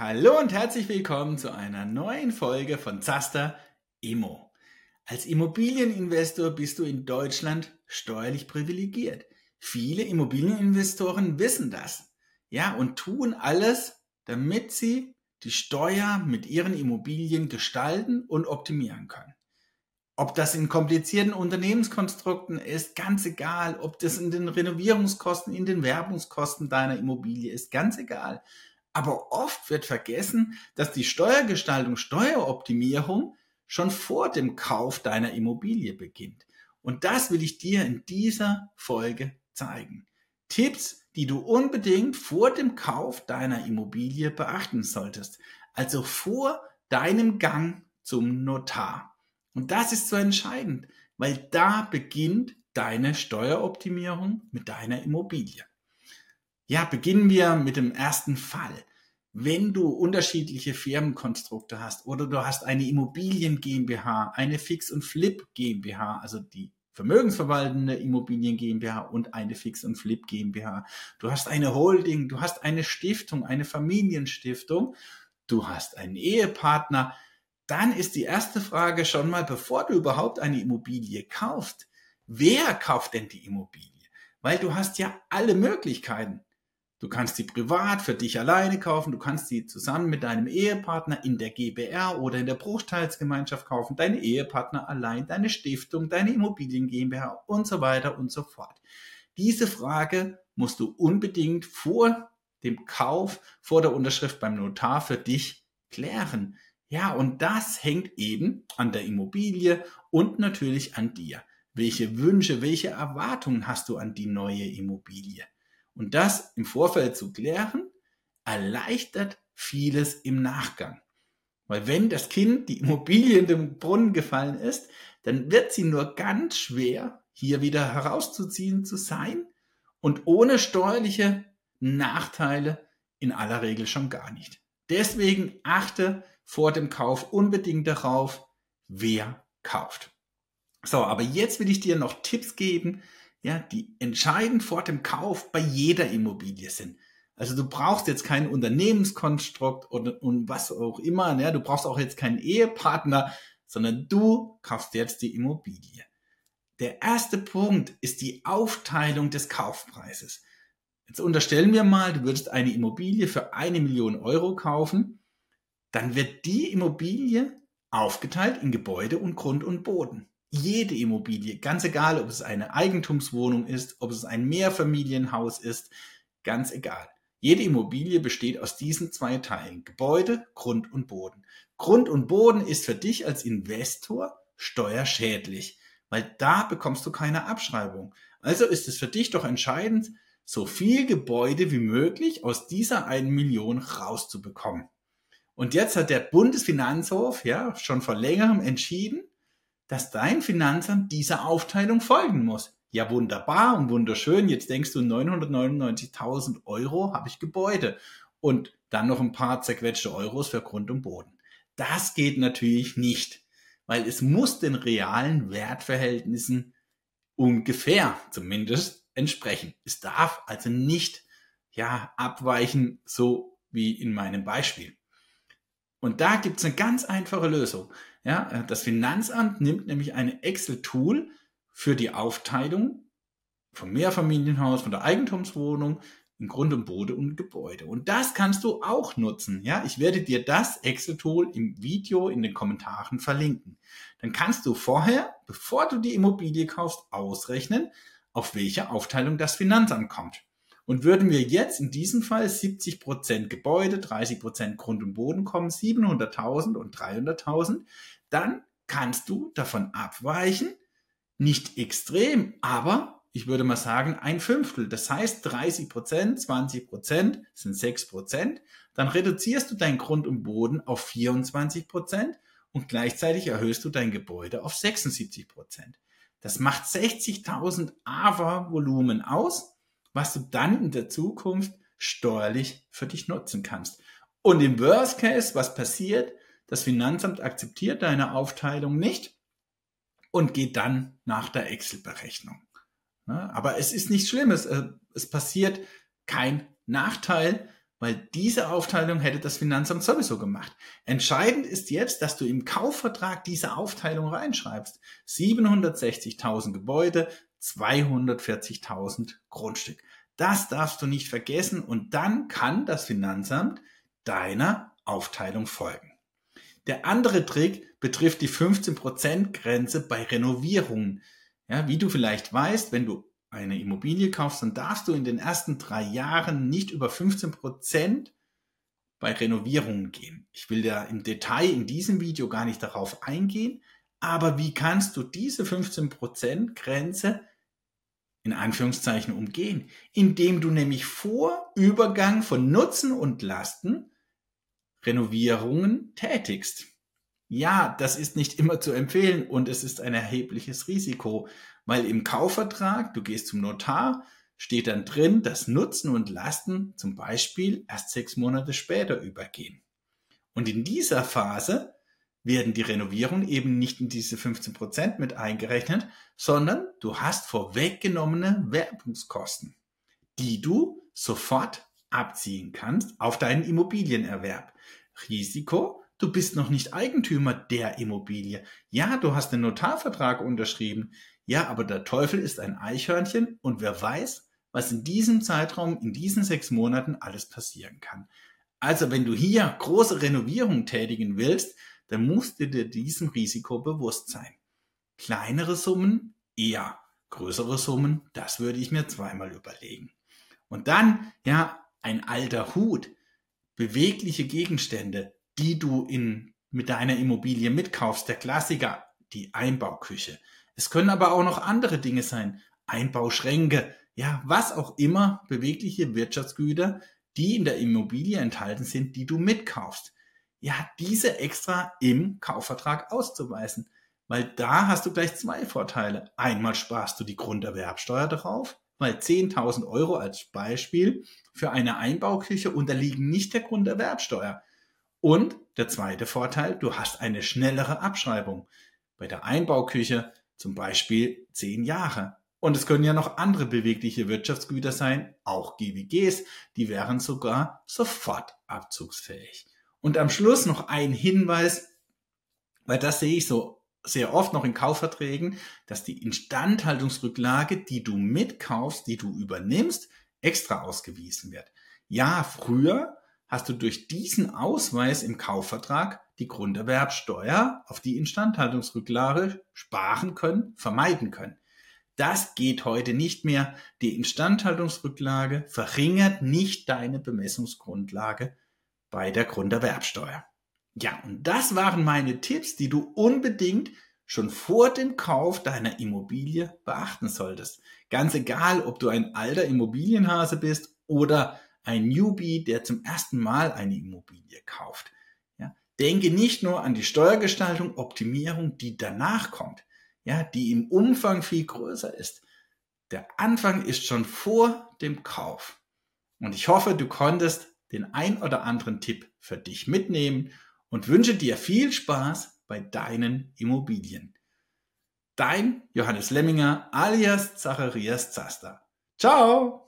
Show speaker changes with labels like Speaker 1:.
Speaker 1: Hallo und herzlich willkommen zu einer neuen Folge von Zaster Immo. Als Immobilieninvestor bist du in Deutschland steuerlich privilegiert. Viele Immobilieninvestoren wissen das. Ja, und tun alles, damit sie die Steuer mit ihren Immobilien gestalten und optimieren können. Ob das in komplizierten Unternehmenskonstrukten ist, ganz egal. Ob das in den Renovierungskosten, in den Werbungskosten deiner Immobilie ist, ganz egal. Aber oft wird vergessen, dass die Steuergestaltung, Steueroptimierung schon vor dem Kauf deiner Immobilie beginnt. Und das will ich dir in dieser Folge zeigen. Tipps, die du unbedingt vor dem Kauf deiner Immobilie beachten solltest. Also vor deinem Gang zum Notar. Und das ist so entscheidend, weil da beginnt deine Steueroptimierung mit deiner Immobilie. Ja, beginnen wir mit dem ersten Fall. Wenn du unterschiedliche Firmenkonstrukte hast oder du hast eine Immobilien GmbH, eine Fix und Flip GmbH, also die vermögensverwaltende Immobilien GmbH und eine Fix und Flip GmbH. Du hast eine Holding, du hast eine Stiftung, eine Familienstiftung, du hast einen Ehepartner. Dann ist die erste Frage schon mal, bevor du überhaupt eine Immobilie kaufst, wer kauft denn die Immobilie? Weil du hast ja alle Möglichkeiten. Du kannst sie privat für dich alleine kaufen, du kannst sie zusammen mit deinem Ehepartner in der GBR oder in der Bruchteilsgemeinschaft kaufen, deine Ehepartner allein, deine Stiftung, deine Immobilien GmbH und so weiter und so fort. Diese Frage musst du unbedingt vor dem Kauf, vor der Unterschrift beim Notar für dich klären. Ja, und das hängt eben an der Immobilie und natürlich an dir. Welche Wünsche, welche Erwartungen hast du an die neue Immobilie? Und das im Vorfeld zu klären, erleichtert vieles im Nachgang. Weil wenn das Kind die Immobilie in den Brunnen gefallen ist, dann wird sie nur ganz schwer hier wieder herauszuziehen zu sein und ohne steuerliche Nachteile in aller Regel schon gar nicht. Deswegen achte vor dem Kauf unbedingt darauf, wer kauft. So, aber jetzt will ich dir noch Tipps geben, ja, die entscheidend vor dem Kauf bei jeder Immobilie sind. Also du brauchst jetzt kein Unternehmenskonstrukt oder und was auch immer, ja, du brauchst auch jetzt keinen Ehepartner, sondern du kaufst jetzt die Immobilie. Der erste Punkt ist die Aufteilung des Kaufpreises. Jetzt unterstellen wir mal, du würdest eine Immobilie für eine Million Euro kaufen, dann wird die Immobilie aufgeteilt in Gebäude und Grund und Boden jede Immobilie, ganz egal, ob es eine Eigentumswohnung ist, ob es ein Mehrfamilienhaus ist, ganz egal. Jede Immobilie besteht aus diesen zwei Teilen, Gebäude, Grund und Boden. Grund und Boden ist für dich als Investor steuerschädlich, weil da bekommst du keine Abschreibung. Also ist es für dich doch entscheidend, so viel Gebäude wie möglich aus dieser einen Million rauszubekommen. Und jetzt hat der Bundesfinanzhof ja schon vor längerem entschieden, dass dein Finanzamt dieser Aufteilung folgen muss. Ja, wunderbar und wunderschön. Jetzt denkst du, 999.000 Euro habe ich Gebäude und dann noch ein paar zerquetschte Euros für Grund und Boden. Das geht natürlich nicht, weil es muss den realen Wertverhältnissen ungefähr zumindest entsprechen. Es darf also nicht ja abweichen, so wie in meinem Beispiel. Und da gibt es eine ganz einfache Lösung. Ja, äh, das Finanzamt nimmt nämlich ein Excel-Tool für die Aufteilung vom Mehrfamilienhaus, von der Eigentumswohnung in Grund und Boden und Gebäude. Und das kannst du auch nutzen. Ja, ich werde dir das Excel-Tool im Video in den Kommentaren verlinken. Dann kannst du vorher, bevor du die Immobilie kaufst, ausrechnen, auf welche Aufteilung das Finanzamt kommt. Und würden wir jetzt in diesem Fall 70 Prozent Gebäude, 30 Prozent Grund und Boden kommen, 700.000 und 300.000, dann kannst du davon abweichen, nicht extrem, aber ich würde mal sagen ein Fünftel. Das heißt 30 Prozent, 20 Prozent sind 6 Prozent. Dann reduzierst du dein Grund und Boden auf 24 Prozent und gleichzeitig erhöhst du dein Gebäude auf 76 Prozent. Das macht 60.000 AVA Volumen aus was du dann in der Zukunft steuerlich für dich nutzen kannst. Und im Worst Case, was passiert? Das Finanzamt akzeptiert deine Aufteilung nicht und geht dann nach der Excel-Berechnung. Aber es ist nichts Schlimmes. Äh, es passiert kein Nachteil, weil diese Aufteilung hätte das Finanzamt sowieso gemacht. Entscheidend ist jetzt, dass du im Kaufvertrag diese Aufteilung reinschreibst. 760.000 Gebäude, 240.000 Grundstück. Das darfst du nicht vergessen und dann kann das Finanzamt deiner Aufteilung folgen. Der andere Trick betrifft die 15% Grenze bei Renovierungen. Ja, wie du vielleicht weißt, wenn du eine Immobilie kaufst, dann darfst du in den ersten drei Jahren nicht über 15 Prozent bei Renovierungen gehen. Ich will da im Detail in diesem Video gar nicht darauf eingehen, aber wie kannst du diese 15 Prozent Grenze in Anführungszeichen umgehen? Indem du nämlich vor Übergang von Nutzen und Lasten Renovierungen tätigst. Ja, das ist nicht immer zu empfehlen und es ist ein erhebliches Risiko, weil im Kaufvertrag, du gehst zum Notar, steht dann drin, dass Nutzen und Lasten zum Beispiel erst sechs Monate später übergehen. Und in dieser Phase werden die Renovierungen eben nicht in diese 15 Prozent mit eingerechnet, sondern du hast vorweggenommene Werbungskosten, die du sofort abziehen kannst auf deinen Immobilienerwerb. Risiko, Du bist noch nicht Eigentümer der Immobilie. Ja, du hast den Notarvertrag unterschrieben. Ja, aber der Teufel ist ein Eichhörnchen und wer weiß, was in diesem Zeitraum, in diesen sechs Monaten alles passieren kann. Also wenn du hier große Renovierungen tätigen willst, dann musst du dir diesem Risiko bewusst sein. Kleinere Summen eher, größere Summen, das würde ich mir zweimal überlegen. Und dann, ja, ein alter Hut, bewegliche Gegenstände, die du in, mit deiner Immobilie mitkaufst. Der Klassiker, die Einbauküche. Es können aber auch noch andere Dinge sein. Einbauschränke, ja, was auch immer, bewegliche Wirtschaftsgüter, die in der Immobilie enthalten sind, die du mitkaufst. Ja, diese extra im Kaufvertrag auszuweisen. Weil da hast du gleich zwei Vorteile. Einmal sparst du die Grunderwerbsteuer drauf, weil 10.000 Euro als Beispiel für eine Einbauküche unterliegen nicht der Grunderwerbsteuer. Und der zweite Vorteil, du hast eine schnellere Abschreibung. Bei der Einbauküche zum Beispiel zehn Jahre. Und es können ja noch andere bewegliche Wirtschaftsgüter sein, auch GWGs, die wären sogar sofort abzugsfähig. Und am Schluss noch ein Hinweis, weil das sehe ich so sehr oft noch in Kaufverträgen, dass die Instandhaltungsrücklage, die du mitkaufst, die du übernimmst, extra ausgewiesen wird. Ja, früher hast du durch diesen Ausweis im Kaufvertrag die Grunderwerbsteuer auf die Instandhaltungsrücklage sparen können, vermeiden können. Das geht heute nicht mehr. Die Instandhaltungsrücklage verringert nicht deine Bemessungsgrundlage bei der Grunderwerbsteuer. Ja, und das waren meine Tipps, die du unbedingt schon vor dem Kauf deiner Immobilie beachten solltest. Ganz egal, ob du ein alter Immobilienhase bist oder ein Newbie, der zum ersten Mal eine Immobilie kauft. Ja, denke nicht nur an die Steuergestaltung, Optimierung, die danach kommt, ja, die im Umfang viel größer ist. Der Anfang ist schon vor dem Kauf. Und ich hoffe, du konntest den ein oder anderen Tipp für dich mitnehmen und wünsche dir viel Spaß bei deinen Immobilien. Dein Johannes Lemminger alias Zacharias Zaster. Ciao!